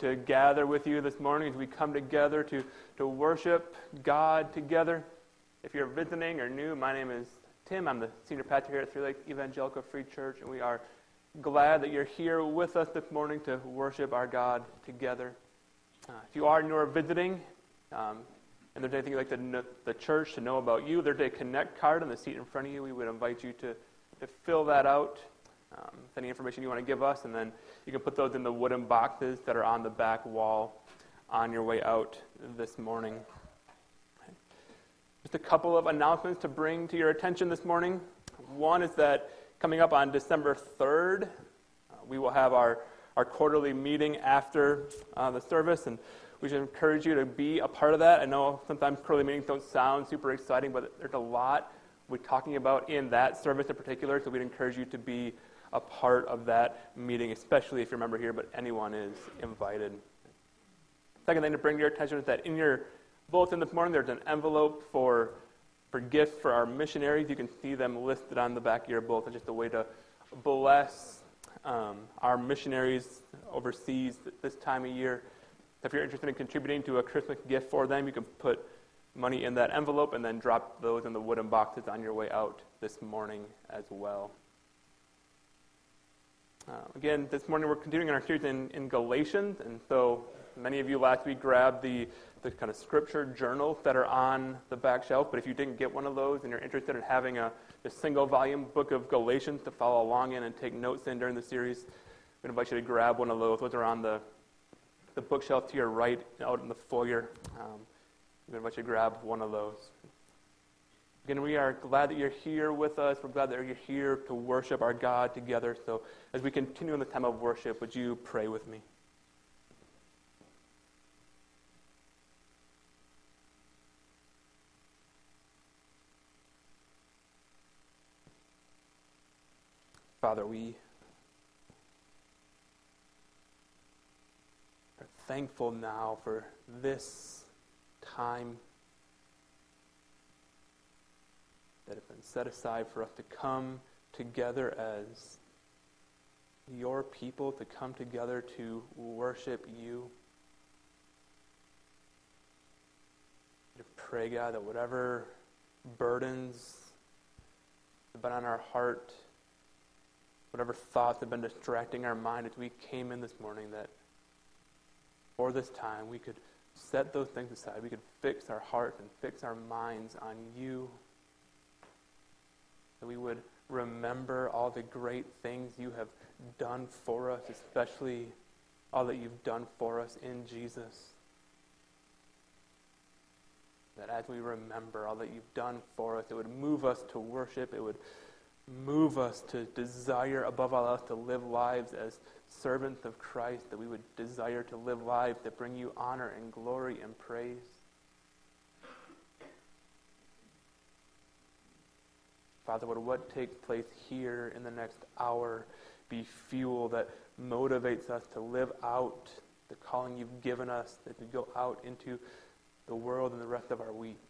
to gather with you this morning as we come together to, to worship God together. If you're visiting or new, my name is Tim. I'm the senior pastor here at Three Lakes Evangelical Free Church, and we are glad that you're here with us this morning to worship our God together. Uh, if you are new or visiting, um, and there's anything you'd like the, the church to know about you, there's a Connect card on the seat in front of you. We would invite you to, to fill that out. Um, any information you want to give us, and then you can put those in the wooden boxes that are on the back wall on your way out this morning. Just a couple of announcements to bring to your attention this morning. One is that coming up on December 3rd, uh, we will have our, our quarterly meeting after uh, the service, and we should encourage you to be a part of that. I know sometimes quarterly meetings don't sound super exciting, but there's a lot we're talking about in that service in particular, so we'd encourage you to be a part of that meeting, especially if you're a member here, but anyone is invited. Second thing to bring to your attention is that in your bulletin this morning, there's an envelope for, for gifts for our missionaries. You can see them listed on the back of your bulletin, just a way to bless um, our missionaries overseas this time of year. If you're interested in contributing to a Christmas gift for them, you can put money in that envelope and then drop those in the wooden boxes on your way out this morning as well. Uh, again, this morning we're continuing our series in, in Galatians, and so many of you last week grabbed the, the kind of scripture journals that are on the back shelf, but if you didn't get one of those and you're interested in having a, a single volume book of Galatians to follow along in and take notes in during the series, we invite you to grab one of those. Those are on the the bookshelf to your right out in the foyer. Um, we invite you to grab one of those. Again, we are glad that you're here with us. We're glad that you're here to worship our God together. So, as we continue in the time of worship, would you pray with me? Father, we are thankful now for this time that have been set aside for us to come together as your people, to come together to worship you. To pray, God, that whatever burdens have been on our heart, whatever thoughts have been distracting our mind as we came in this morning, that for this time, we could set those things aside. We could fix our hearts and fix our minds on you. That we would remember all the great things you have done for us, especially all that you've done for us in Jesus. That as we remember all that you've done for us, it would move us to worship. It would move us to desire, above all else, to live lives as servants of Christ, that we would desire to live lives that bring you honor and glory and praise. Father, would what takes place here in the next hour be fuel that motivates us to live out the calling you've given us, that we go out into the world and the rest of our week.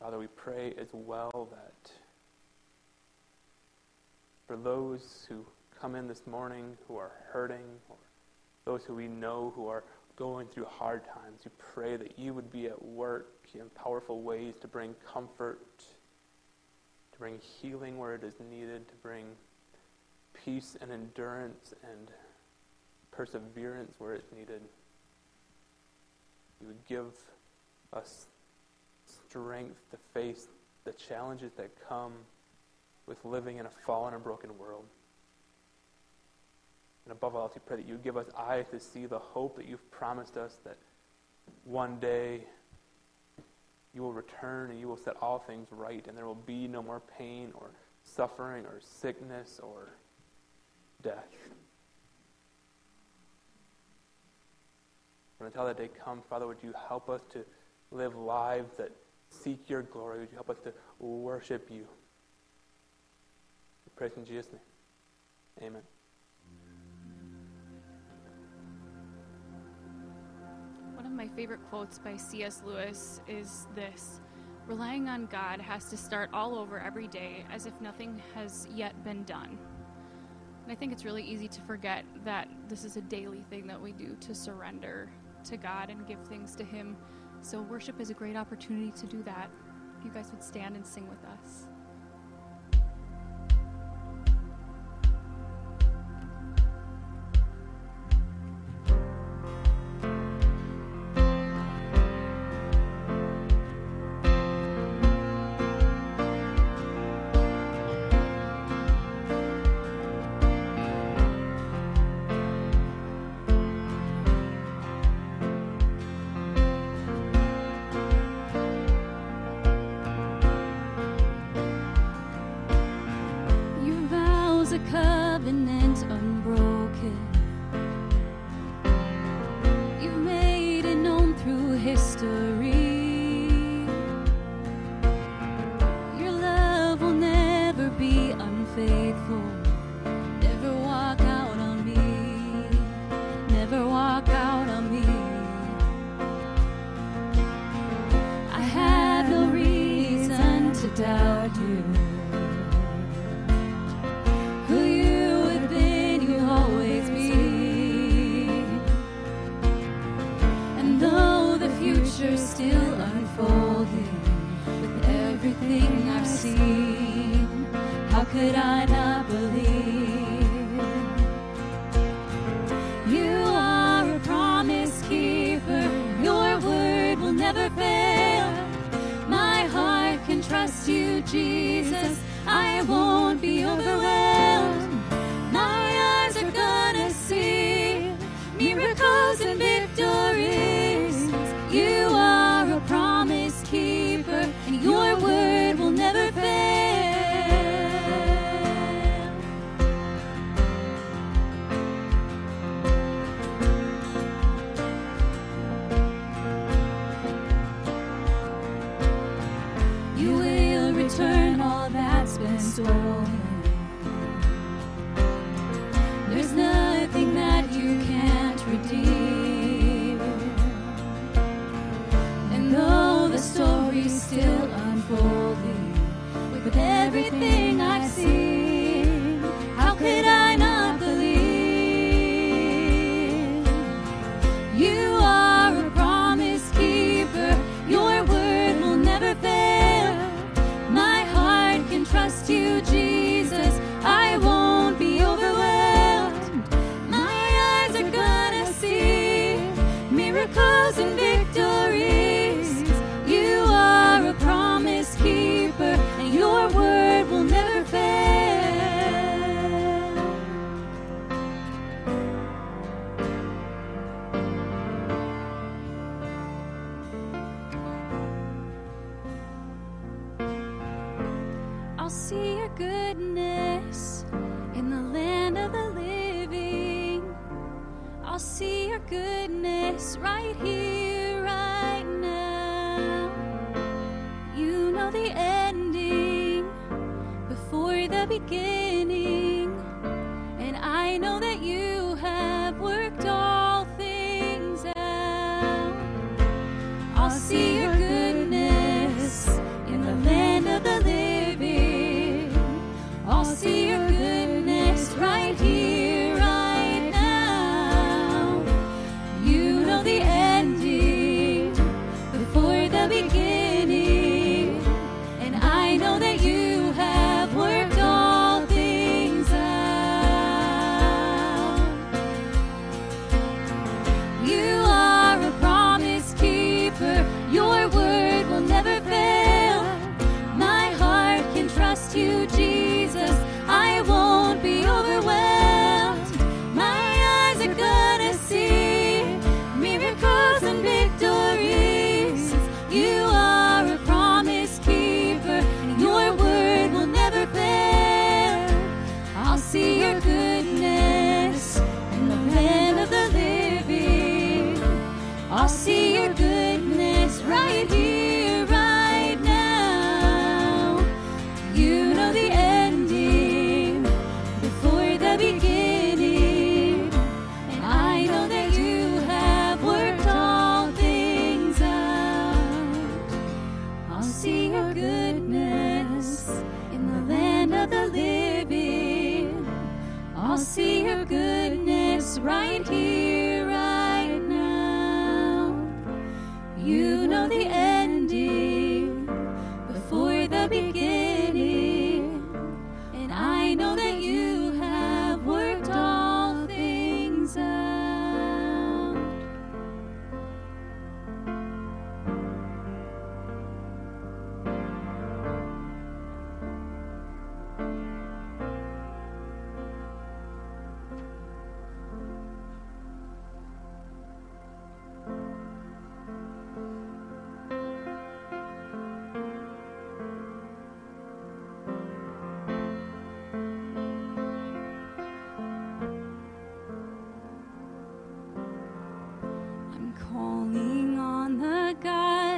Father, we pray as well that for those who come in this morning who are hurting, or those who we know who are going through hard times, we pray that you would be at work in powerful ways to bring comfort, to bring healing where it is needed, to bring peace and endurance and perseverance where it's needed. You would give us strength to face the challenges that come with living in a fallen and broken world. And above all else, we pray that you give us eyes to see the hope that you've promised us that one day you will return and you will set all things right, and there will be no more pain or suffering or sickness or death. But until that day comes, Father, would you help us to live lives that seek your glory. Would you help us to worship you? We pray in Jesus' name. Amen. My favorite quotes by C.S. Lewis is this Relying on God has to start all over every day as if nothing has yet been done. And I think it's really easy to forget that this is a daily thing that we do to surrender to God and give things to Him. So, worship is a great opportunity to do that. If you guys would stand and sing with us.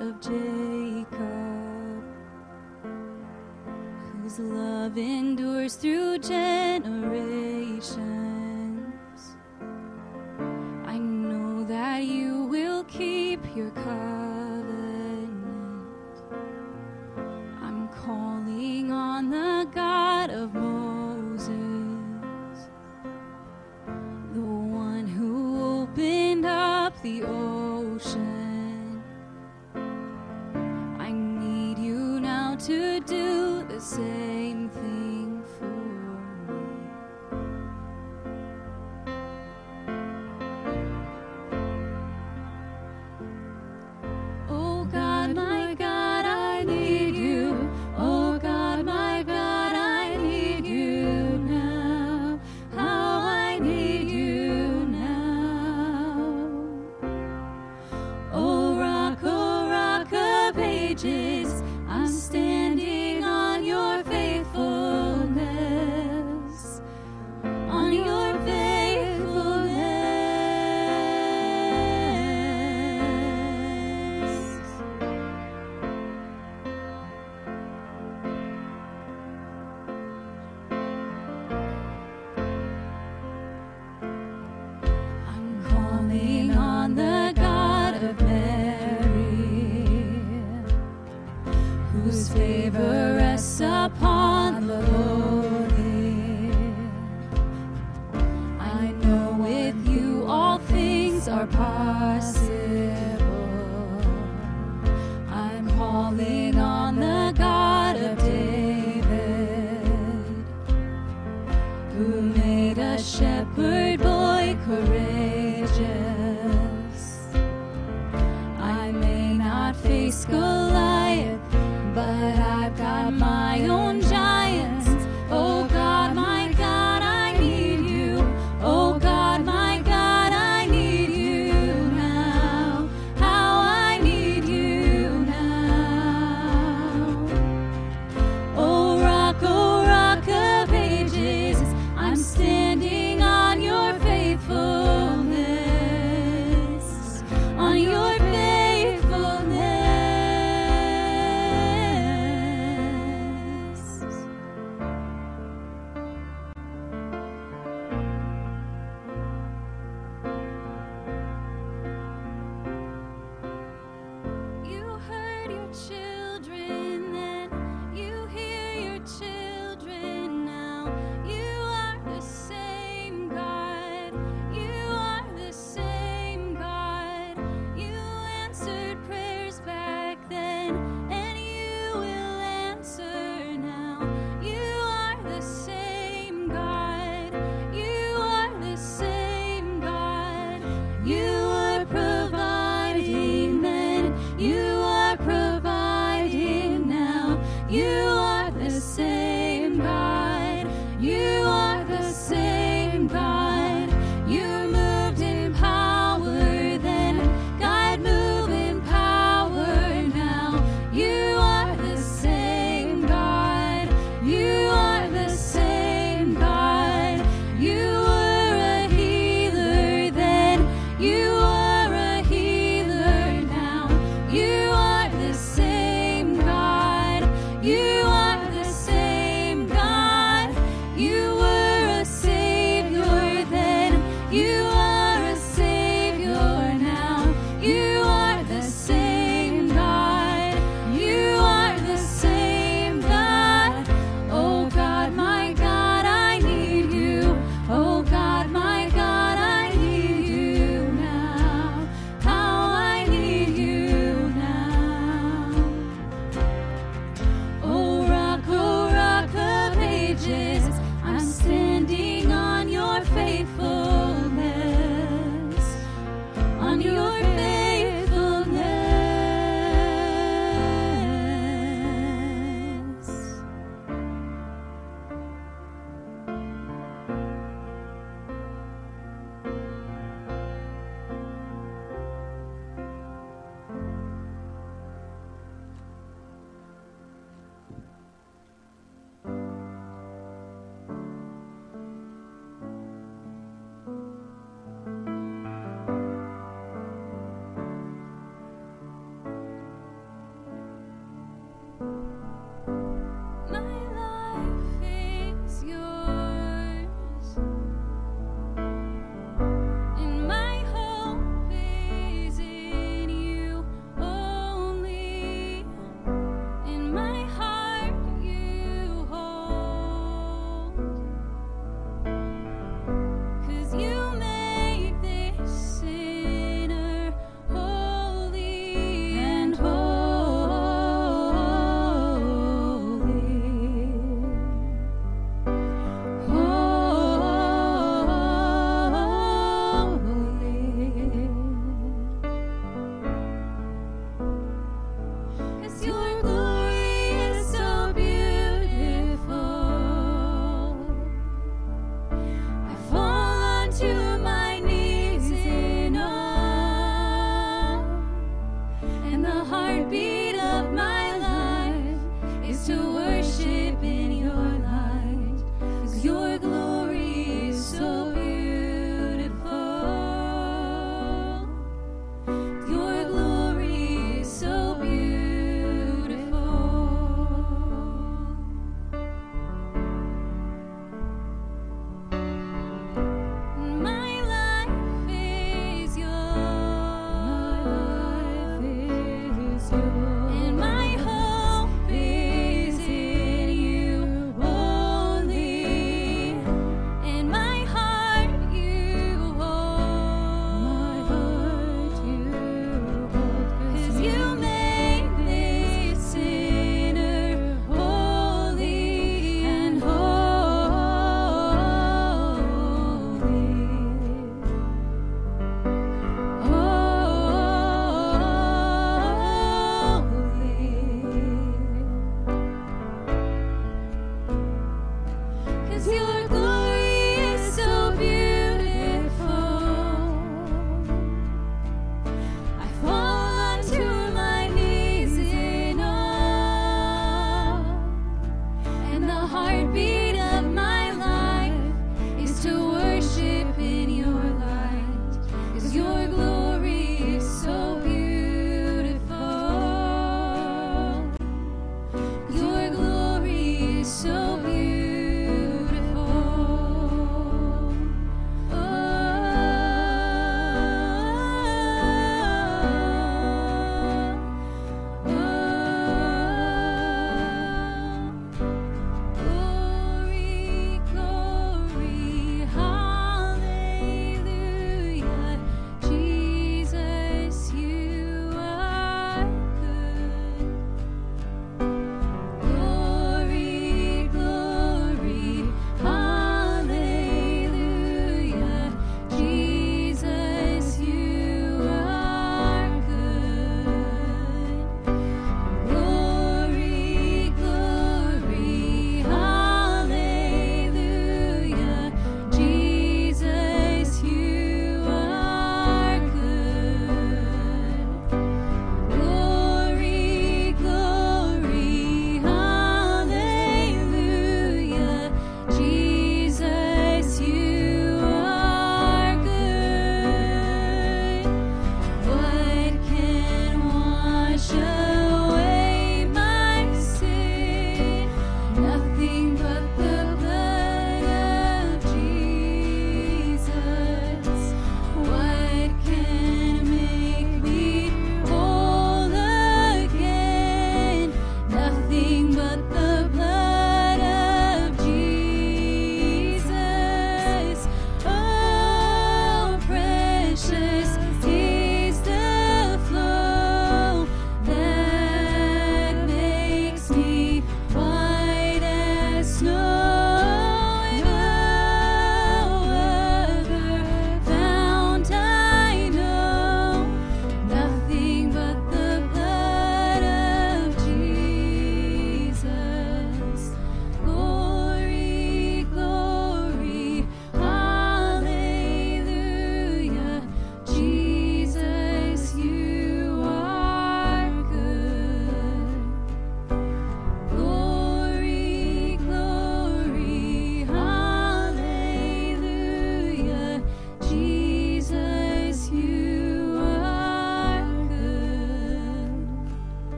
Of Jacob, whose love endures through generations.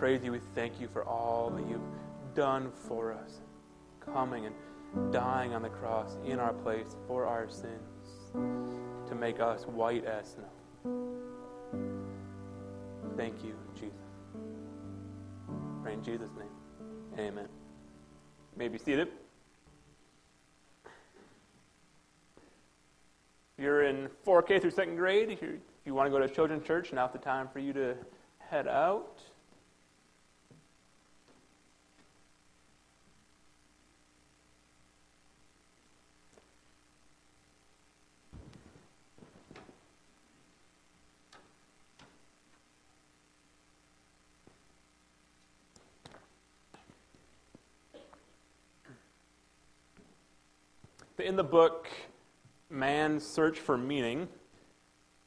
Praise you. We thank you for all that you've done for us, coming and dying on the cross in our place for our sins to make us white as snow. Thank you, Jesus. Pray in Jesus' name. Amen. You may be seated. you're in 4K through second grade, if, if you want to go to children's church, now's the time for you to head out. In the book man's search for meaning,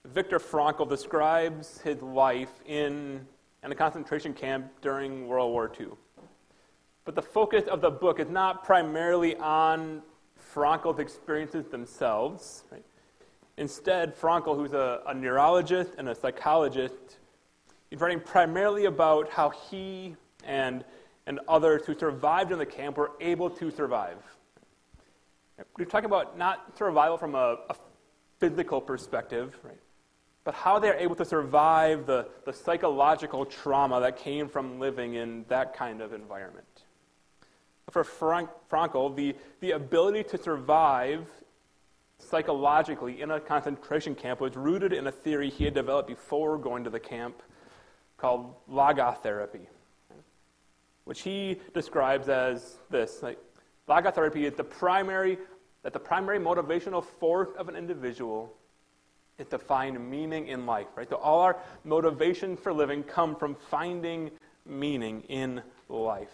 Viktor Frankl describes his life in, in a concentration camp during World War II. But the focus of the book is not primarily on Frankl's experiences themselves. Right? Instead, Frankl, who's a, a neurologist and a psychologist, he's writing primarily about how he and, and others who survived in the camp were able to survive. We're talking about not survival from a, a physical perspective, right? but how they're able to survive the, the psychological trauma that came from living in that kind of environment. For Frank, Frankl, the, the ability to survive psychologically in a concentration camp was rooted in a theory he had developed before going to the camp called logotherapy, which he describes as this like, Logotherapy is the primary, that the primary motivational force of an individual is to find meaning in life, right? So all our motivations for living come from finding meaning in life.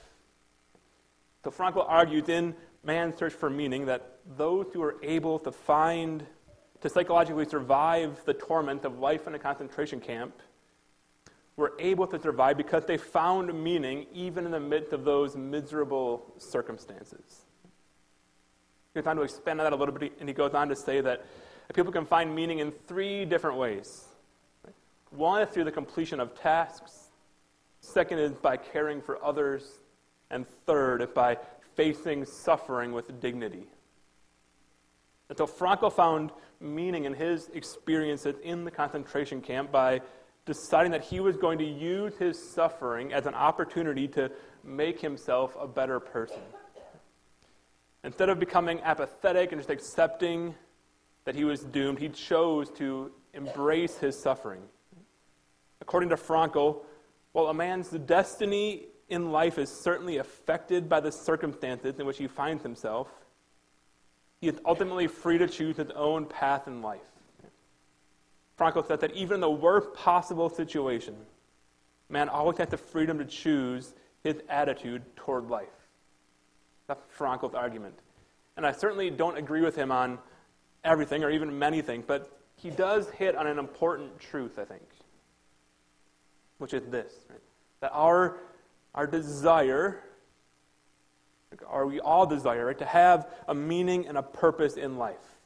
So Frankl argues in Man's Search for Meaning that those who are able to find, to psychologically survive the torment of life in a concentration camp were able to survive because they found meaning even in the midst of those miserable circumstances. He goes on to expand on that a little bit, and he goes on to say that people can find meaning in three different ways. One is through the completion of tasks, second is by caring for others, and third is by facing suffering with dignity. So Frankl found meaning in his experiences in the concentration camp by deciding that he was going to use his suffering as an opportunity to make himself a better person. Instead of becoming apathetic and just accepting that he was doomed, he chose to embrace his suffering. According to Frankl, while a man's destiny in life is certainly affected by the circumstances in which he finds himself, he is ultimately free to choose his own path in life. Frankl said that even in the worst possible situation, man always has the freedom to choose his attitude toward life. That's Frankl's argument. And I certainly don't agree with him on everything or even many things, but he does hit on an important truth, I think, which is this right? that our, our desire or we all desire, right, to have a meaning and a purpose in life.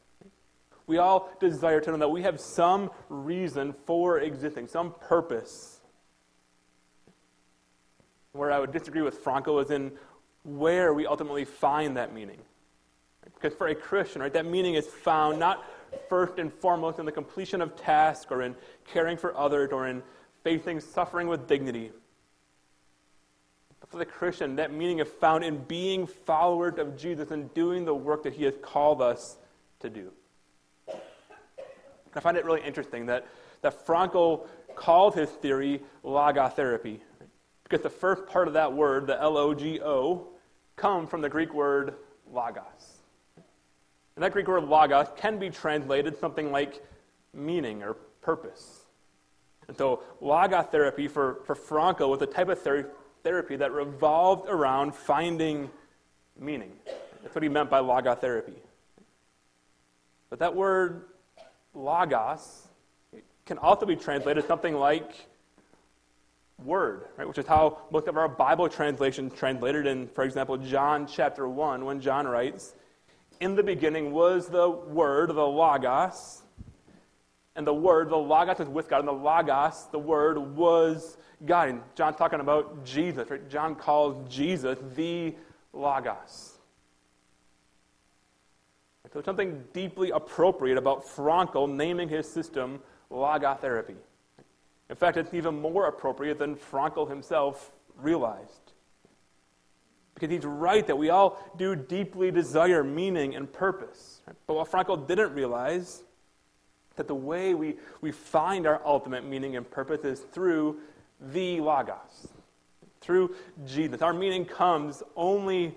We all desire to know that we have some reason for existing, some purpose. Where I would disagree with Frankl is in where we ultimately find that meaning. Because for a Christian, right, that meaning is found not first and foremost in the completion of tasks or in caring for others or in facing suffering with dignity. But for the Christian, that meaning is found in being followers of Jesus and doing the work that he has called us to do. I find it really interesting that, that Frankl called his theory logotherapy. Because the first part of that word, the L O G O, comes from the Greek word logos. And that Greek word logos can be translated something like meaning or purpose. And so, logotherapy for, for Frankl was a type of ther- therapy that revolved around finding meaning. That's what he meant by logotherapy. But that word logos can also be translated something like word, right? Which is how most of our Bible translations translated in, for example, John chapter 1, when John writes, In the beginning was the word, the logos, and the word, the logos is with God, and the logos, the word, was God. And John talking about Jesus, right? John calls Jesus the logos. So something deeply appropriate about Frankl naming his system logotherapy. In fact, it's even more appropriate than Frankl himself realized. Because he's right that we all do deeply desire meaning and purpose. But what Frankl didn't realize that the way we, we find our ultimate meaning and purpose is through the Logos, through Jesus. Our meaning comes only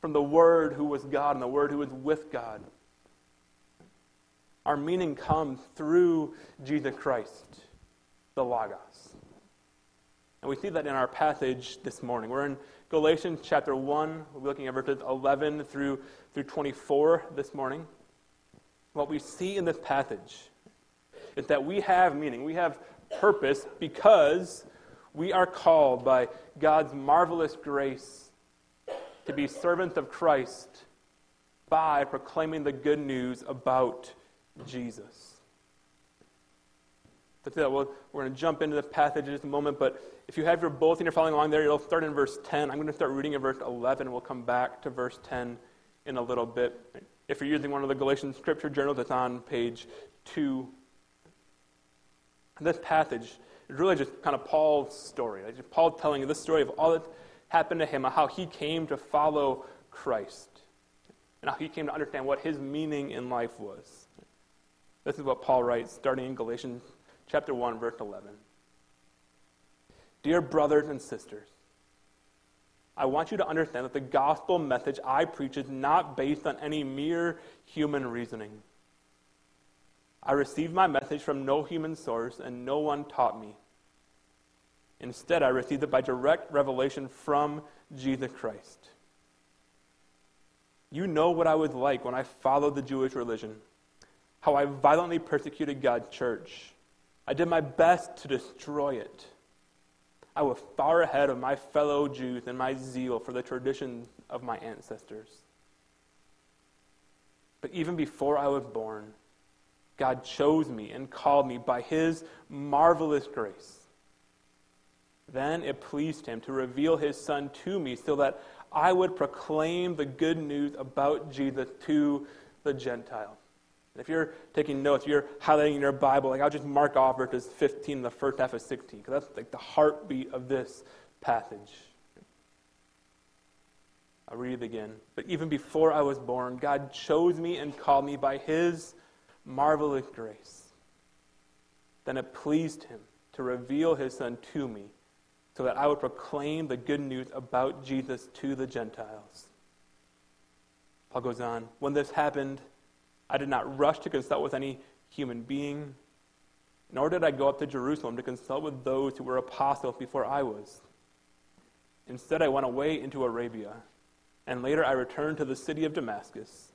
from the Word who was God and the Word who was with God. Our meaning comes through Jesus Christ the Logos. And we see that in our passage this morning. We're in Galatians chapter 1. We'll be looking at verses 11 through, through 24 this morning. What we see in this passage is that we have meaning, we have purpose because we are called by God's marvelous grace to be servants of Christ by proclaiming the good news about Jesus. Well, we're going to jump into the passage in just a moment, but if you have your bulletin, you're following along there, you'll start in verse 10. I'm going to start reading in verse 11, and we'll come back to verse 10 in a little bit. If you're using one of the Galatian scripture journals, it's on page 2. This passage is really just kind of Paul's story. Just Paul telling the story of all that happened to him, how he came to follow Christ, and how he came to understand what his meaning in life was. This is what Paul writes, starting in Galatians chapter 1, verse 11. Dear brothers and sisters, I want you to understand that the gospel message I preach is not based on any mere human reasoning. I received my message from no human source, and no one taught me. Instead, I received it by direct revelation from Jesus Christ. You know what I was like when I followed the Jewish religion, how I violently persecuted God's church I did my best to destroy it. I was far ahead of my fellow Jews in my zeal for the tradition of my ancestors. But even before I was born, God chose me and called me by his marvelous grace. Then it pleased him to reveal his son to me so that I would proclaim the good news about Jesus to the Gentiles. If you're taking notes, you're highlighting in your Bible, like I'll just mark off verses 15, the first half of 16, because that's like the heartbeat of this passage. I'll read it again. But even before I was born, God chose me and called me by his marvelous grace. Then it pleased him to reveal his son to me so that I would proclaim the good news about Jesus to the Gentiles. Paul goes on, when this happened, I did not rush to consult with any human being, nor did I go up to Jerusalem to consult with those who were apostles before I was. Instead, I went away into Arabia, and later I returned to the city of Damascus.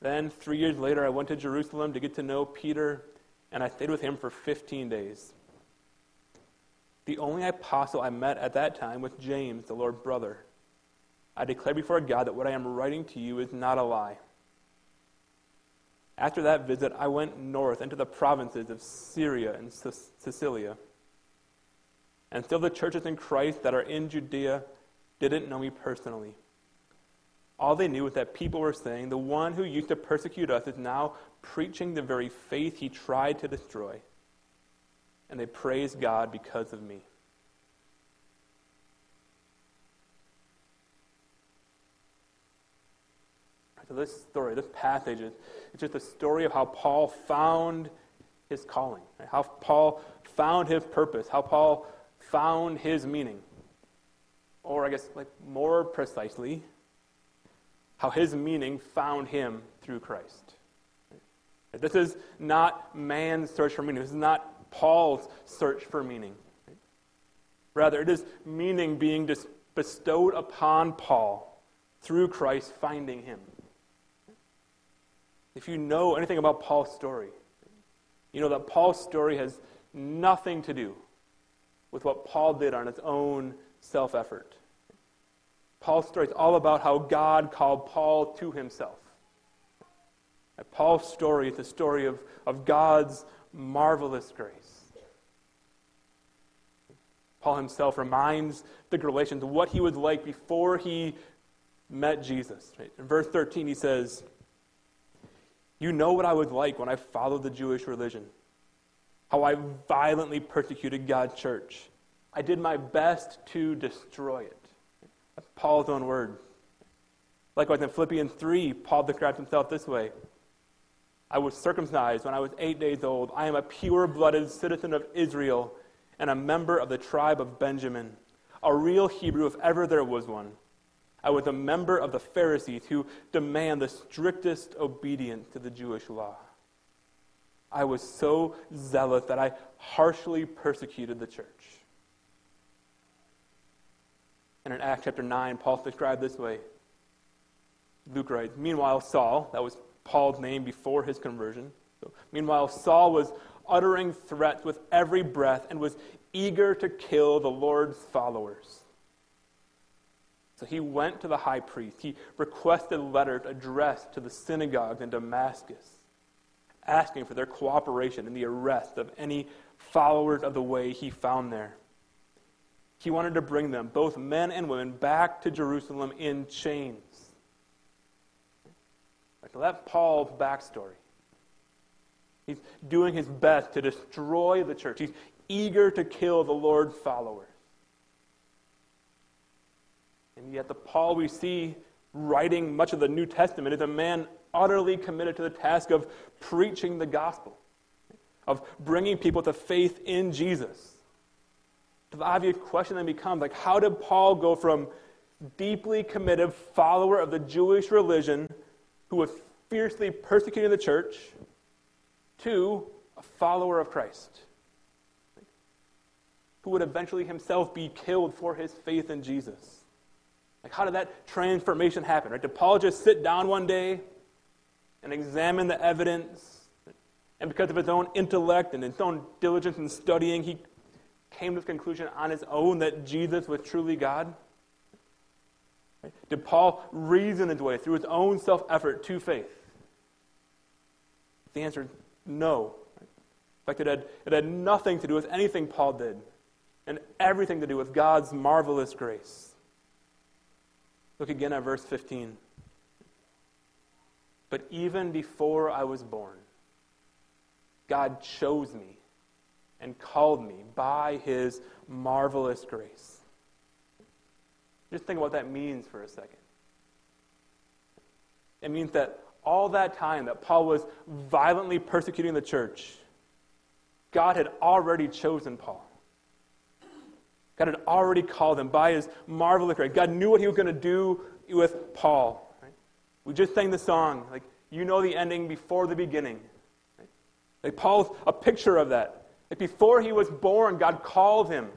Then, three years later, I went to Jerusalem to get to know Peter, and I stayed with him for 15 days. The only apostle I met at that time was James, the Lord's brother. I declare before God that what I am writing to you is not a lie. After that visit, I went north into the provinces of Syria and Cilicia. And still, the churches in Christ that are in Judea didn't know me personally. All they knew was that people were saying, The one who used to persecute us is now preaching the very faith he tried to destroy. And they praised God because of me. So, this story, this passage, is it's just a story of how Paul found his calling, right? how Paul found his purpose, how Paul found his meaning. Or, I guess, like more precisely, how his meaning found him through Christ. Right? This is not man's search for meaning. This is not Paul's search for meaning. Right? Rather, it is meaning being bestowed upon Paul through Christ finding him. If you know anything about Paul's story, you know that Paul's story has nothing to do with what Paul did on his own self effort. Paul's story is all about how God called Paul to himself. And Paul's story is the story of, of God's marvelous grace. Paul himself reminds the Galatians what he was like before he met Jesus. In verse 13, he says, you know what I was like when I followed the Jewish religion, how I violently persecuted God's church. I did my best to destroy it. That's Paul's own word. Likewise, in Philippians 3, Paul describes himself this way I was circumcised when I was eight days old. I am a pure blooded citizen of Israel and a member of the tribe of Benjamin, a real Hebrew if ever there was one. I was a member of the Pharisees who demand the strictest obedience to the Jewish law. I was so zealous that I harshly persecuted the church. And in Acts chapter 9, Paul's described this way. Luke writes, Meanwhile, Saul, that was Paul's name before his conversion. So, meanwhile, Saul was uttering threats with every breath and was eager to kill the Lord's followers. So he went to the high priest. He requested letters addressed to the synagogues in Damascus, asking for their cooperation in the arrest of any followers of the way he found there. He wanted to bring them, both men and women, back to Jerusalem in chains. So that's Paul's backstory. He's doing his best to destroy the church. He's eager to kill the Lord's followers. And yet, the Paul we see writing much of the New Testament is a man utterly committed to the task of preaching the gospel, of bringing people to faith in Jesus. The obvious question then becomes like, how did Paul go from deeply committed follower of the Jewish religion who was fiercely persecuting the church to a follower of Christ? Who would eventually himself be killed for his faith in Jesus? Like, how did that transformation happen? Right? Did Paul just sit down one day and examine the evidence? And because of his own intellect and his own diligence in studying, he came to the conclusion on his own that Jesus was truly God? Did Paul reason his way through his own self effort to faith? The answer is no. In fact, it had, it had nothing to do with anything Paul did, and everything to do with God's marvelous grace. Look again at verse 15. But even before I was born, God chose me and called me by his marvelous grace. Just think about what that means for a second. It means that all that time that Paul was violently persecuting the church, God had already chosen Paul. God had already called him by his marvelous grace. God knew what he was going to do with Paul. Right? We just sang the song, like, you know the ending before the beginning. Right? Like, Paul's a picture of that. Like, before he was born, God called him.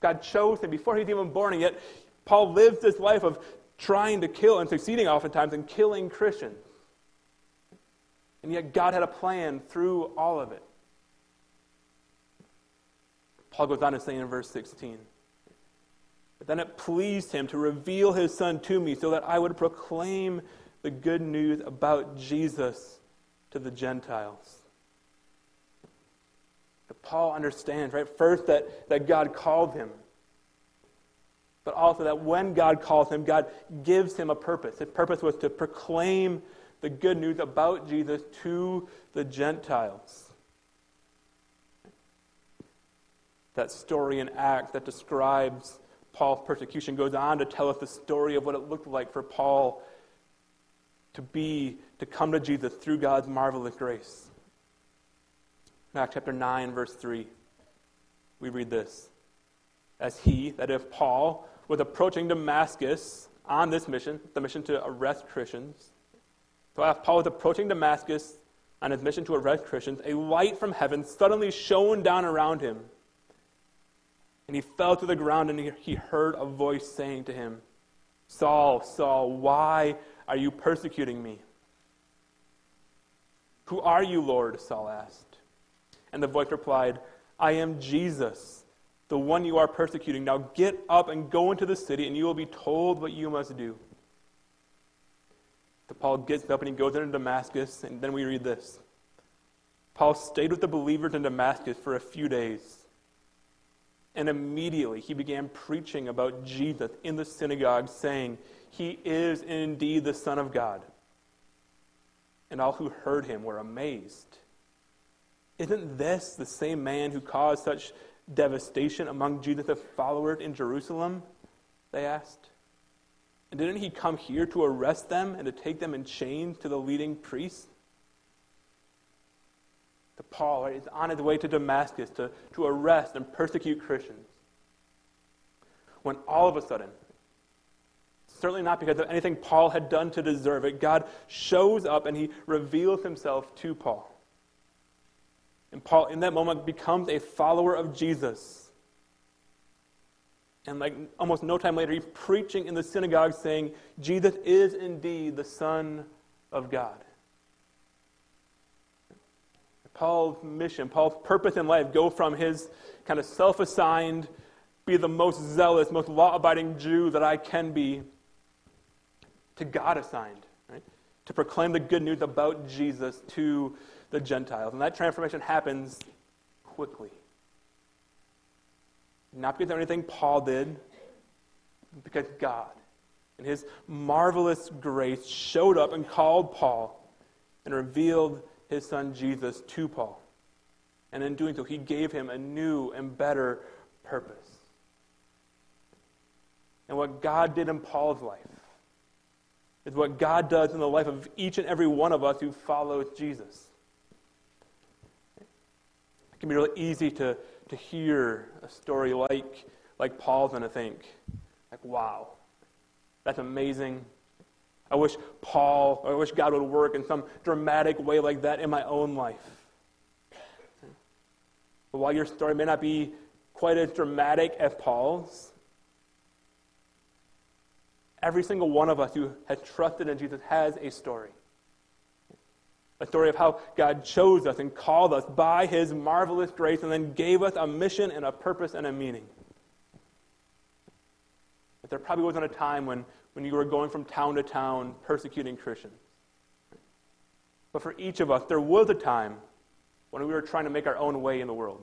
God chose him before he was even born, and yet Paul lives this life of trying to kill and succeeding oftentimes in killing Christians. And yet God had a plan through all of it. Paul goes on to say in verse 16 But then it pleased him to reveal his Son to me so that I would proclaim the good news about Jesus to the Gentiles. But Paul understands, right? First, that, that God called him. But also that when God calls him, God gives him a purpose. His purpose was to proclaim the good news about Jesus to the Gentiles. That story in Acts that describes Paul's persecution goes on to tell us the story of what it looked like for Paul to be, to come to Jesus through God's marvelous grace. Acts chapter 9, verse 3, we read this. As he, that if Paul, was approaching Damascus on this mission, the mission to arrest Christians, so as Paul was approaching Damascus on his mission to arrest Christians, a light from heaven suddenly shone down around him. And he fell to the ground and he, he heard a voice saying to him, Saul, Saul, why are you persecuting me? Who are you, Lord? Saul asked. And the voice replied, I am Jesus, the one you are persecuting. Now get up and go into the city, and you will be told what you must do. So Paul gets up and he goes into Damascus, and then we read this. Paul stayed with the believers in Damascus for a few days. And immediately he began preaching about Jesus in the synagogue, saying, He is indeed the Son of God. And all who heard him were amazed. Isn't this the same man who caused such devastation among Jesus' followers in Jerusalem? They asked. And didn't he come here to arrest them and to take them in chains to the leading priests? Paul is on his way to Damascus to, to arrest and persecute Christians. When all of a sudden, certainly not because of anything Paul had done to deserve it, God shows up and he reveals himself to Paul. And Paul, in that moment, becomes a follower of Jesus. And like almost no time later, he's preaching in the synagogue saying, Jesus is indeed the Son of God. Paul's mission, Paul's purpose in life go from his kind of self assigned, be the most zealous, most law abiding Jew that I can be, to God assigned, right? To proclaim the good news about Jesus to the Gentiles. And that transformation happens quickly. Not because of anything Paul did, because God, in his marvelous grace, showed up and called Paul and revealed his son Jesus to Paul. And in doing so, he gave him a new and better purpose. And what God did in Paul's life is what God does in the life of each and every one of us who follows Jesus. It can be really easy to, to hear a story like, like Paul's and to think, like, wow, that's amazing. I wish Paul, I wish God would work in some dramatic way like that in my own life. But while your story may not be quite as dramatic as Paul's, every single one of us who has trusted in Jesus has a story. A story of how God chose us and called us by his marvelous grace and then gave us a mission and a purpose and a meaning. But there probably wasn't a time when when you were going from town to town persecuting Christians. But for each of us, there was a time when we were trying to make our own way in the world.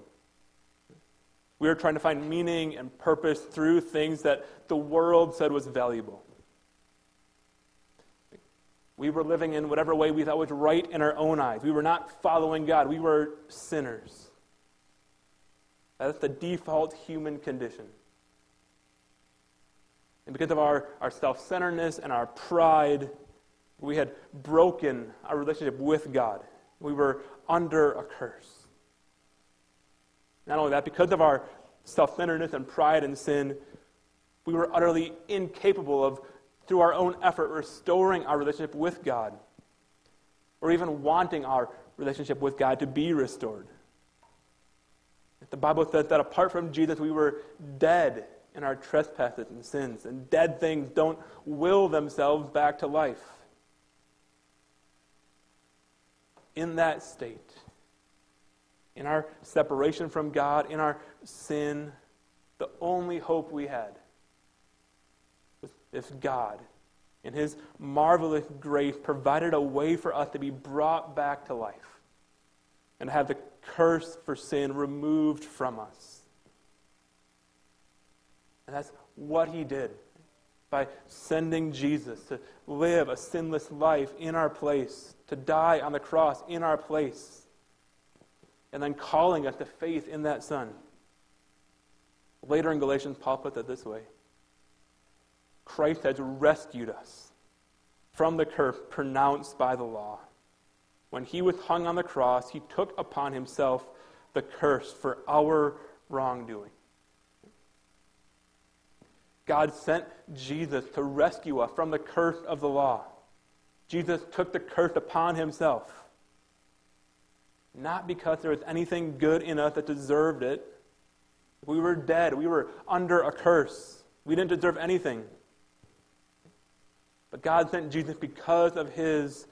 We were trying to find meaning and purpose through things that the world said was valuable. We were living in whatever way we thought was right in our own eyes. We were not following God. We were sinners. That's the default human condition. And because of our, our self centeredness and our pride, we had broken our relationship with God. We were under a curse. Not only that, because of our self centeredness and pride and sin, we were utterly incapable of, through our own effort, restoring our relationship with God, or even wanting our relationship with God to be restored. The Bible says that apart from Jesus, we were dead in our trespasses and sins, and dead things don't will themselves back to life. In that state, in our separation from God, in our sin, the only hope we had was if God, in His marvelous grace, provided a way for us to be brought back to life and have the curse for sin removed from us. And that's what He did by sending Jesus to live a sinless life in our place, to die on the cross in our place, and then calling us to faith in that Son. Later in Galatians, Paul puts it this way Christ has rescued us from the curse pronounced by the law. When he was hung on the cross, he took upon himself the curse for our wrongdoing. God sent Jesus to rescue us from the curse of the law. Jesus took the curse upon himself. Not because there was anything good in us that deserved it. We were dead. We were under a curse. We didn't deserve anything. But God sent Jesus because of his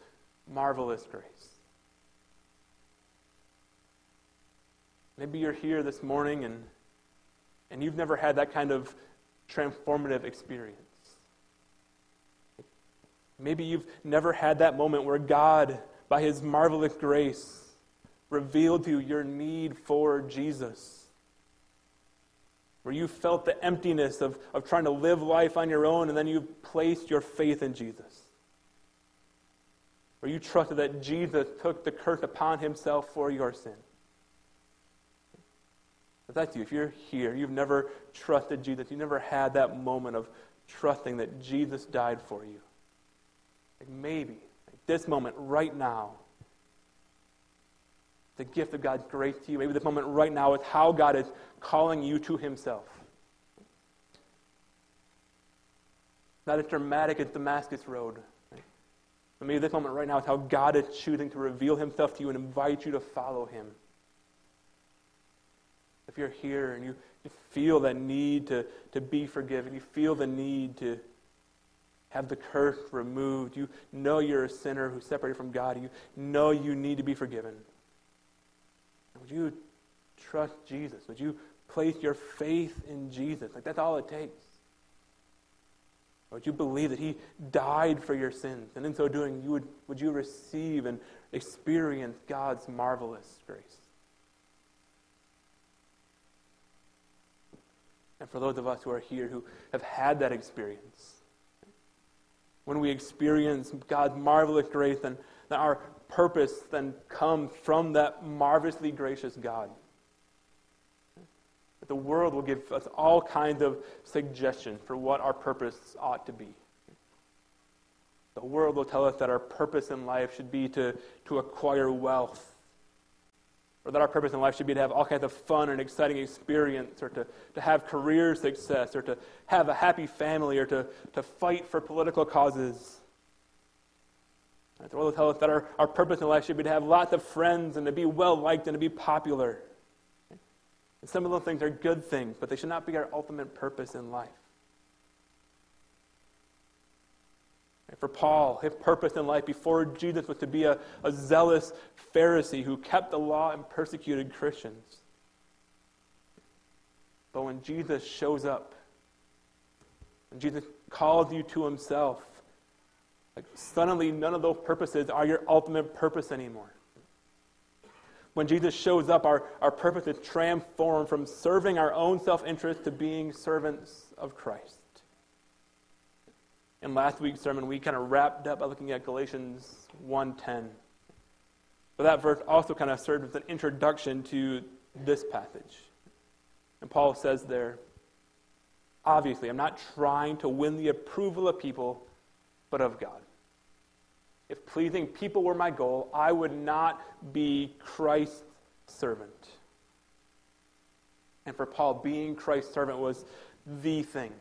marvelous grace. Maybe you're here this morning and, and you've never had that kind of transformative experience. Maybe you've never had that moment where God, by His marvelous grace, revealed to you your need for Jesus. Where you felt the emptiness of, of trying to live life on your own and then you placed your faith in Jesus. Where you trusted that Jesus took the curse upon Himself for your sin. If that's you, if you're here, you've never trusted Jesus, you never had that moment of trusting that Jesus died for you. Like maybe, like this moment right now, the gift of God's grace to you. Maybe this moment right now is how God is calling you to Himself. Not as dramatic as Damascus Road. Right? But maybe this moment right now is how God is choosing to reveal Himself to you and invite you to follow Him if you're here and you, you feel that need to, to be forgiven, you feel the need to have the curse removed, you know you're a sinner who's separated from God, you know you need to be forgiven. Would you trust Jesus? Would you place your faith in Jesus? Like that's all it takes. Or would you believe that He died for your sins? And in so doing, you would, would you receive and experience God's marvelous grace? And for those of us who are here who have had that experience, when we experience God's marvelous grace, then, then our purpose then comes from that marvelously gracious God. That the world will give us all kinds of suggestions for what our purpose ought to be. The world will tell us that our purpose in life should be to, to acquire wealth or that our purpose in life should be to have all kinds of fun and exciting experience, or to, to have career success, or to have a happy family, or to, to fight for political causes. The world will tell us that our, our purpose in life should be to have lots of friends and to be well liked and to be popular. And some of those things are good things, but they should not be our ultimate purpose in life. For Paul, his purpose in life before Jesus was to be a, a zealous Pharisee who kept the law and persecuted Christians. But when Jesus shows up, and Jesus calls you to himself, like suddenly none of those purposes are your ultimate purpose anymore. When Jesus shows up, our, our purpose is transformed from serving our own self interest to being servants of Christ. In last week's sermon, we kind of wrapped up by looking at Galatians 1.10. But that verse also kind of served as an introduction to this passage. And Paul says there, obviously, I'm not trying to win the approval of people, but of God. If pleasing people were my goal, I would not be Christ's servant. And for Paul, being Christ's servant was the thing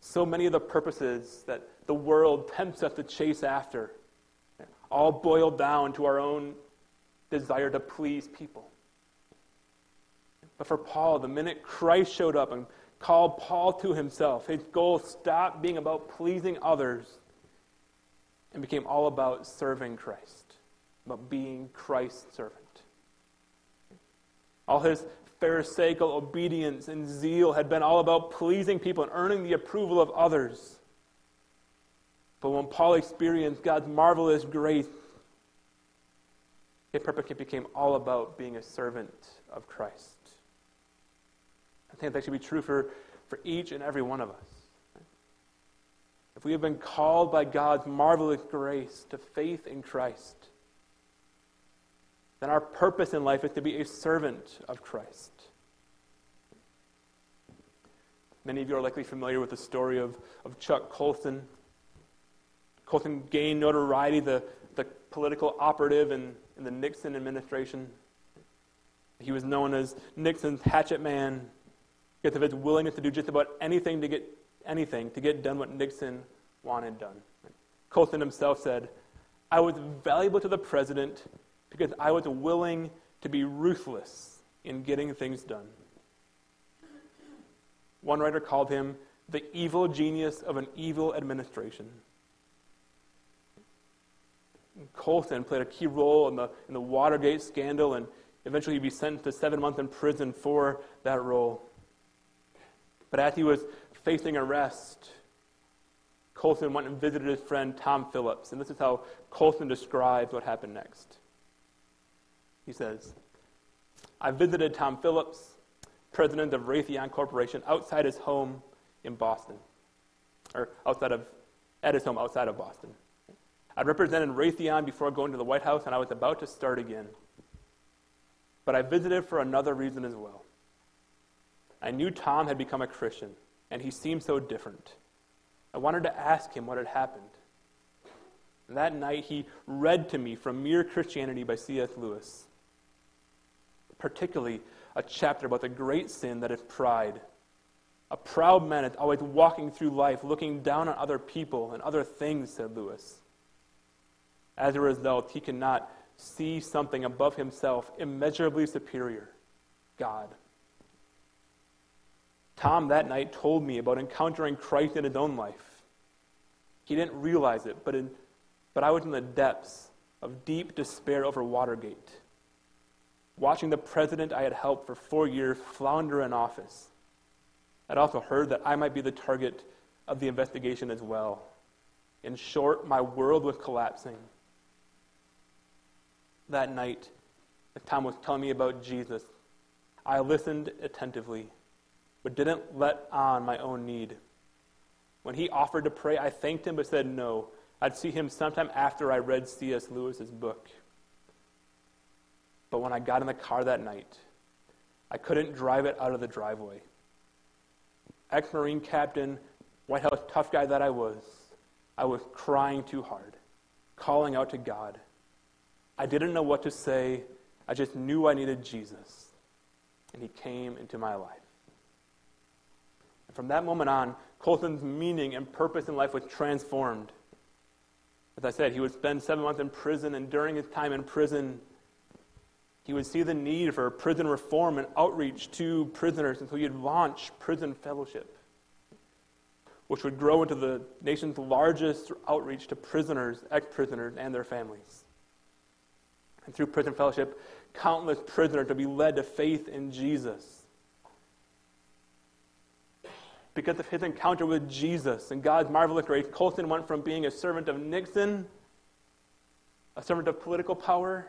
so many of the purposes that the world tempts us to chase after all boil down to our own desire to please people. But for Paul, the minute Christ showed up and called Paul to himself, his goal stopped being about pleasing others and became all about serving Christ, about being Christ's servant. All his Pharisaical obedience and zeal had been all about pleasing people and earning the approval of others. But when Paul experienced God's marvelous grace, purpose became all about being a servant of Christ. I think that should be true for, for each and every one of us. If we have been called by God's marvelous grace to faith in Christ, then our purpose in life is to be a servant of Christ. Many of you are likely familiar with the story of, of Chuck Colson. Colson gained notoriety, the, the political operative in, in the Nixon administration. He was known as Nixon's hatchet man because of his willingness to do just about anything to get anything to get done what Nixon wanted done. Colson himself said, I was valuable to the president because I was willing to be ruthless in getting things done. One writer called him the evil genius of an evil administration. Colson played a key role in the, in the Watergate scandal, and eventually he'd be sentenced to seven months in prison for that role. But as he was facing arrest, Colson went and visited his friend Tom Phillips, and this is how Colson describes what happened next. He says, I visited Tom Phillips, president of Raytheon Corporation, outside his home in Boston, or outside of, at his home outside of Boston. I'd represented Raytheon before going to the White House, and I was about to start again. But I visited for another reason as well. I knew Tom had become a Christian, and he seemed so different. I wanted to ask him what had happened. And that night, he read to me from Mere Christianity by C.S. Lewis, particularly a chapter about the great sin that is pride. A proud man is always walking through life looking down on other people and other things, said Lewis. As a result, he cannot see something above himself immeasurably superior God. Tom that night told me about encountering Christ in his own life. He didn't realize it, but, in, but I was in the depths of deep despair over Watergate, watching the president I had helped for four years flounder in office. I'd also heard that I might be the target of the investigation as well. In short, my world was collapsing. That night, as Tom was telling me about Jesus, I listened attentively but didn't let on my own need. When he offered to pray, I thanked him but said no. I'd see him sometime after I read C.S. Lewis's book. But when I got in the car that night, I couldn't drive it out of the driveway. Ex Marine captain, White House tough guy that I was, I was crying too hard, calling out to God. I didn't know what to say. I just knew I needed Jesus. And he came into my life. And from that moment on, Colson's meaning and purpose in life was transformed. As I said, he would spend seven months in prison, and during his time in prison, he would see the need for prison reform and outreach to prisoners, and so he'd launch Prison Fellowship, which would grow into the nation's largest outreach to prisoners, ex prisoners, and their families. And through Prison Fellowship, countless prisoners would be led to faith in Jesus because of his encounter with Jesus and God's marvelous grace, Colson went from being a servant of Nixon, a servant of political power,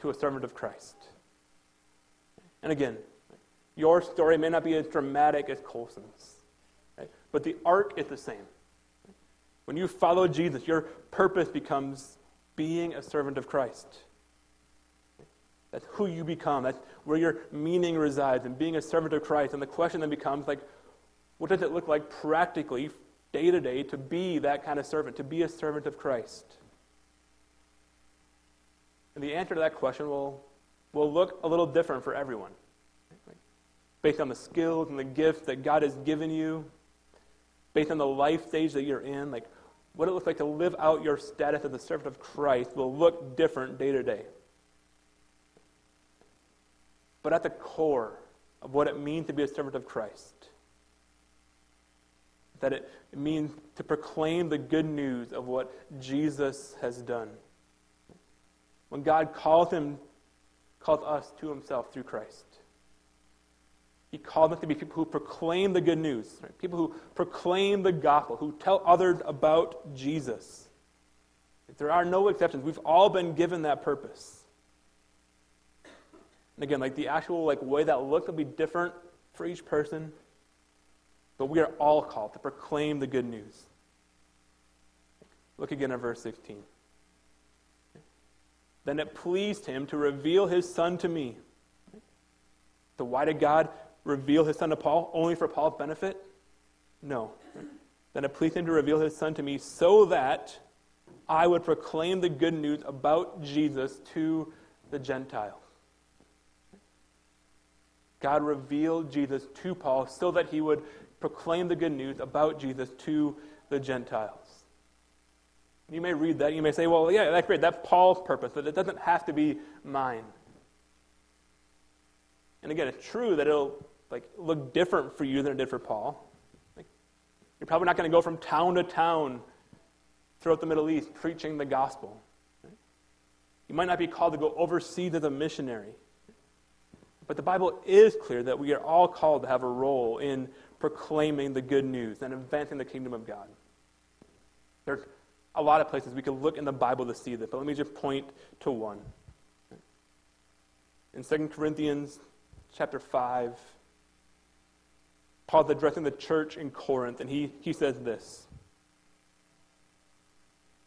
to a servant of Christ. And again, your story may not be as dramatic as Colson's, right? but the arc is the same. When you follow Jesus, your purpose becomes being a servant of Christ. That's who you become. That's where your meaning resides in being a servant of Christ. And the question then becomes like, what does it look like practically, day to day, to be that kind of servant, to be a servant of Christ? And the answer to that question will, will look a little different for everyone. Based on the skills and the gifts that God has given you, based on the life stage that you're in, like what it looks like to live out your status as a servant of Christ will look different day to day. But at the core of what it means to be a servant of Christ that it means to proclaim the good news of what Jesus has done. When God calls him, calls us to himself through Christ. He called us to be people who proclaim the good news, right? people who proclaim the gospel, who tell others about Jesus. There are no exceptions. We've all been given that purpose. And again, like the actual like way that looks will be different for each person, but we are all called to proclaim the good news. Look again at verse 16. Then it pleased him to reveal his son to me. So why did God reveal his son to Paul? Only for Paul's benefit? No. Then it pleased him to reveal his son to me so that I would proclaim the good news about Jesus to the Gentiles. God revealed Jesus to Paul so that he would proclaim the good news about Jesus to the Gentiles. You may read that, you may say, well, yeah, that's great, that's Paul's purpose, but it doesn't have to be mine. And again, it's true that it'll like look different for you than it did for Paul. Like, you're probably not going to go from town to town throughout the Middle East preaching the gospel. Right? You might not be called to go overseas as a missionary. But the Bible is clear that we are all called to have a role in proclaiming the good news and advancing the kingdom of God. There's a lot of places we could look in the Bible to see this, but let me just point to one. In 2 Corinthians chapter 5, Paul's addressing the church in Corinth, and he, he says this.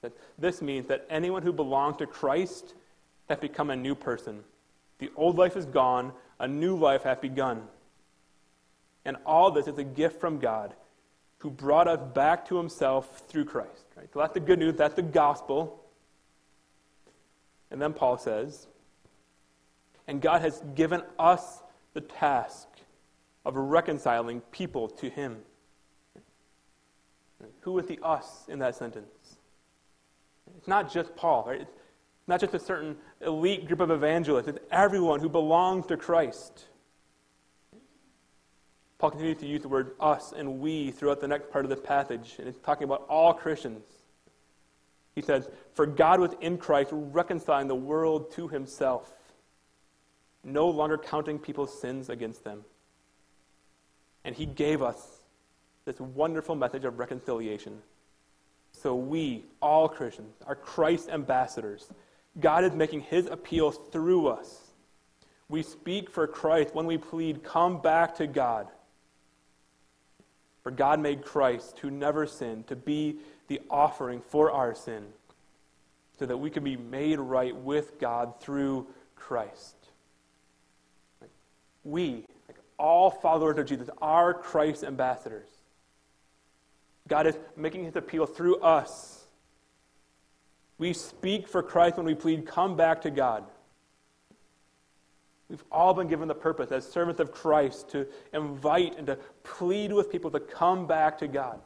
That this means that anyone who belongs to Christ has become a new person. The old life is gone, a new life hath begun. And all this is a gift from God, who brought us back to himself through Christ. Right? So that's the good news, that's the gospel. And then Paul says, and God has given us the task of reconciling people to Him. Who is the us in that sentence? It's not just Paul, right? It's not just a certain elite group of evangelists, it's everyone who belongs to Christ. Paul continues to use the word us and we throughout the next part of the passage, and it's talking about all Christians. He says, For God was in Christ reconciling the world to himself, no longer counting people's sins against them. And he gave us this wonderful message of reconciliation. So we, all Christians, are Christ's ambassadors. God is making his appeal through us. We speak for Christ when we plead, Come back to God. For God made Christ, who never sinned, to be the offering for our sin, so that we can be made right with God through Christ. We, like all followers of Jesus are Christ's ambassadors. God is making his appeal through us. We speak for Christ when we plead, come back to God. We've all been given the purpose as servants of Christ to invite and to plead with people to come back to God.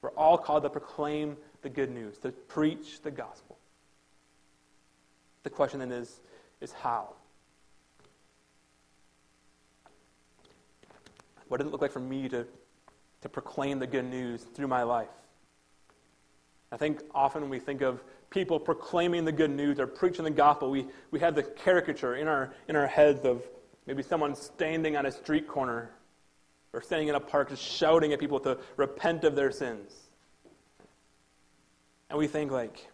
We're all called to proclaim the good news, to preach the gospel. The question then is, is how? What does it look like for me to, to proclaim the good news through my life? I think often when we think of people proclaiming the good news or preaching the gospel, we, we have the caricature in our, in our heads of maybe someone standing on a street corner or standing in a park just shouting at people to repent of their sins. And we think, like,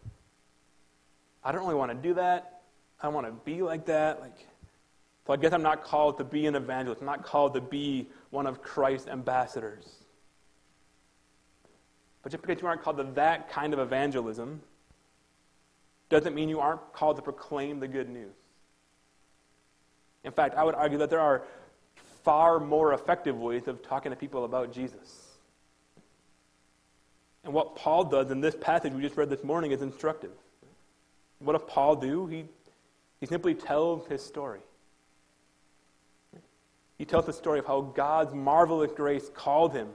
I don't really want to do that. I don't want to be like that. Like, so I guess I'm not called to be an evangelist. I'm not called to be one of Christ's ambassadors. But just because you aren't called to that kind of evangelism doesn't mean you aren't called to proclaim the good news. In fact, I would argue that there are far more effective ways of talking to people about Jesus. And what Paul does in this passage we just read this morning is instructive. What does Paul do? He, he simply tells his story. He tells the story of how God's marvelous grace called him,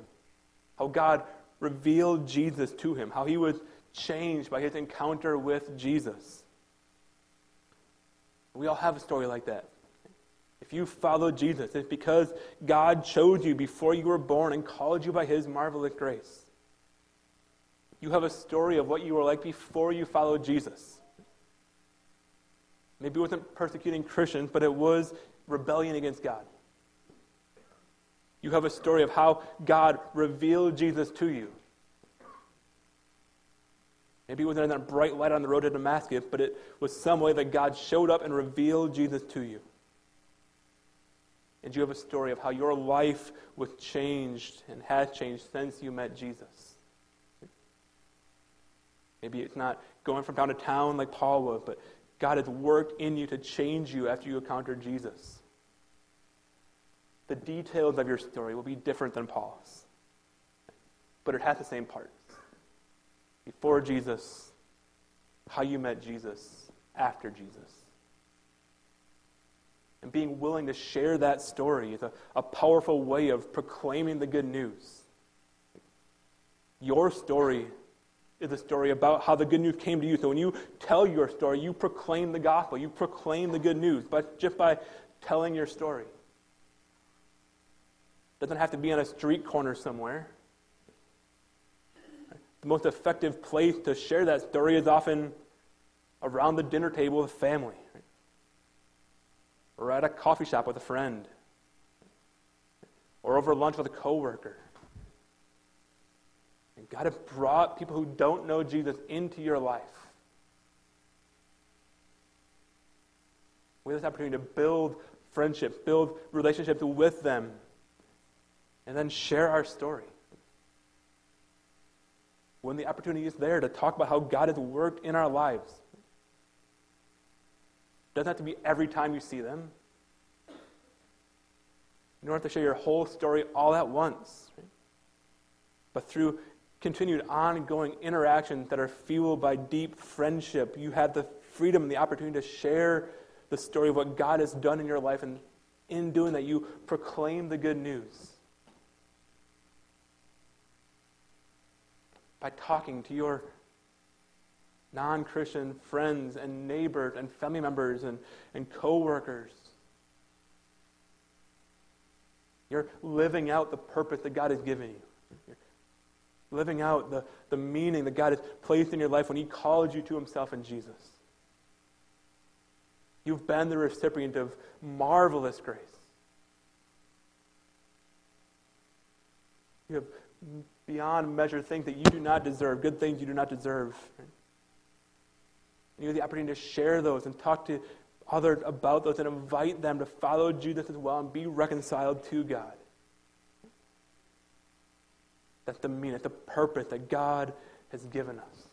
how God revealed Jesus to him, how he was changed by his encounter with Jesus. We all have a story like that. If you follow Jesus, it's because God chose you before you were born and called you by his marvelous grace. You have a story of what you were like before you followed Jesus. Maybe it wasn't persecuting Christians, but it was rebellion against God. You have a story of how God revealed Jesus to you. Maybe it wasn't that bright light on the road to Damascus, but it was some way that God showed up and revealed Jesus to you. And you have a story of how your life was changed and has changed since you met Jesus. Maybe it's not going from town to town like Paul was, but God has worked in you to change you after you encountered Jesus. The details of your story will be different than Paul's, but it has the same parts. Before Jesus, how you met Jesus, after Jesus. And being willing to share that story is a, a powerful way of proclaiming the good news. Your story is a story about how the good news came to you. So when you tell your story, you proclaim the gospel. You proclaim the good news, but just by telling your story. It doesn't have to be on a street corner somewhere. The most effective place to share that story is often around the dinner table with family, or at a coffee shop with a friend, or over lunch with a coworker. And God has brought people who don't know Jesus into your life. We have this opportunity to build friendships, build relationships with them, and then share our story. When the opportunity is there to talk about how God has worked in our lives, doesn't have to be every time you see them. You don't have to share your whole story all at once. Right? But through continued ongoing interactions that are fueled by deep friendship, you have the freedom and the opportunity to share the story of what God has done in your life, and in doing that, you proclaim the good news. By talking to your non Christian friends and neighbors and family members and, and co workers. You're living out the purpose that God has given you. You're living out the, the meaning that God has placed in your life when He called you to Himself in Jesus. You've been the recipient of marvelous grace. You have beyond measure things that you do not deserve, good things you do not deserve. And you have the opportunity to share those and talk to others about those and invite them to follow Jesus as well and be reconciled to God. That's the meaning, that's the purpose that God has given us.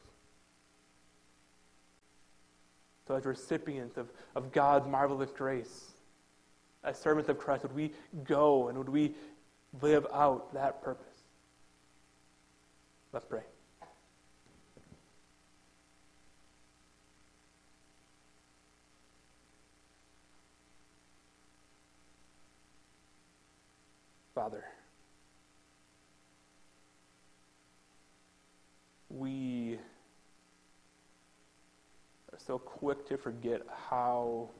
So, as recipients of, of God's marvelous grace, as servants of Christ, would we go and would we live out that purpose? Let's pray. Father, we are so quick to forget how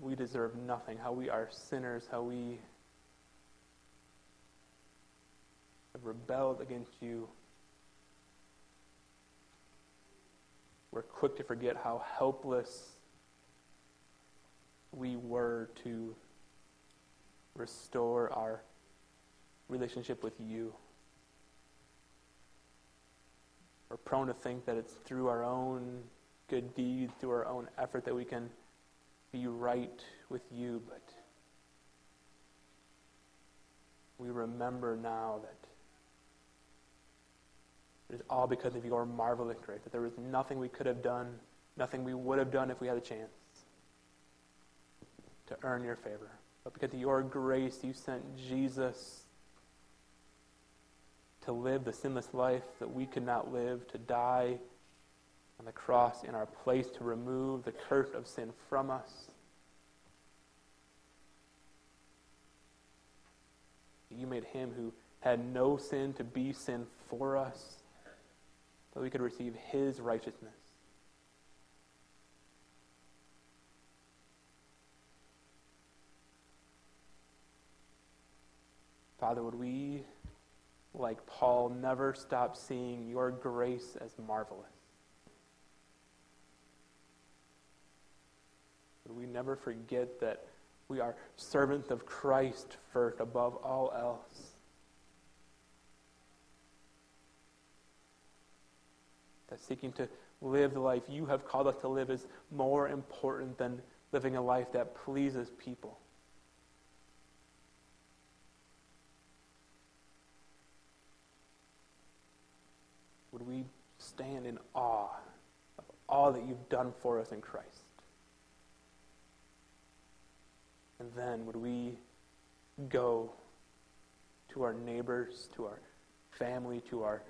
we deserve nothing, how we are sinners, how we have rebelled against you. We're quick to forget how helpless we were to restore our relationship with you. We're prone to think that it's through our own good deeds, through our own effort, that we can be right with you, but we remember now that it is all because of your marvelous grace, that there was nothing we could have done, nothing we would have done if we had a chance to earn your favor. But because of your grace, you sent Jesus to live the sinless life that we could not live, to die on the cross in our place, to remove the curse of sin from us. You made him who had no sin to be sin for us, that we could receive his righteousness. Father, would we like Paul, never stop seeing your grace as marvelous. Would we never forget that we are servants of Christ first above all else? That seeking to live the life you have called us to live is more important than living a life that pleases people. Would we stand in awe of all that you've done for us in Christ? And then would we go to our neighbors, to our family, to our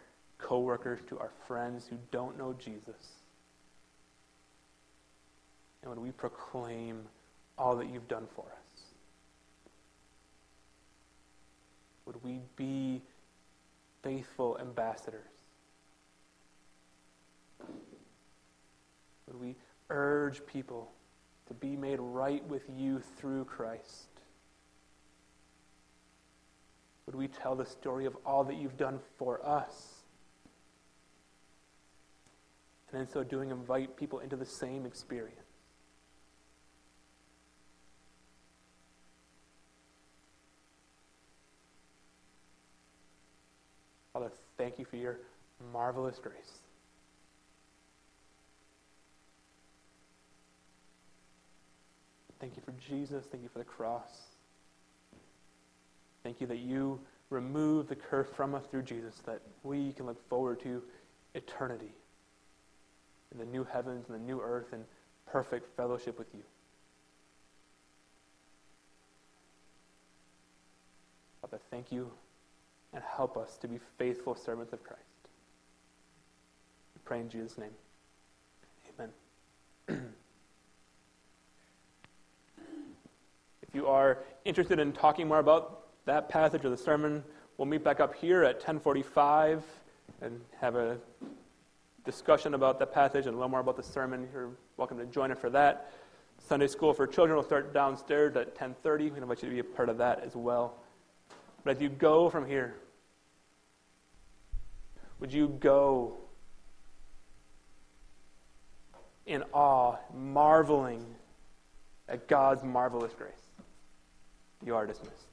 coworkers, to our friends who don't know Jesus? And would we proclaim all that you've done for us? Would we be faithful ambassadors? Would we urge people to be made right with you through Christ? Would we tell the story of all that you've done for us? And in so doing, invite people into the same experience. Father, thank you for your marvelous grace. Thank you for Jesus. Thank you for the cross. Thank you that you remove the curse from us through Jesus, that we can look forward to eternity in the new heavens and the new earth and perfect fellowship with you. Father, thank you and help us to be faithful servants of Christ. We pray in Jesus' name. Amen. if you are interested in talking more about that passage of the sermon, we'll meet back up here at 1045 and have a discussion about that passage and a little more about the sermon. You're welcome to join us for that. Sunday school for children will start downstairs at 10:30. We invite you to be a part of that as well. But as you go from here, would you go in awe, marveling at God's marvelous grace? You are dismissed.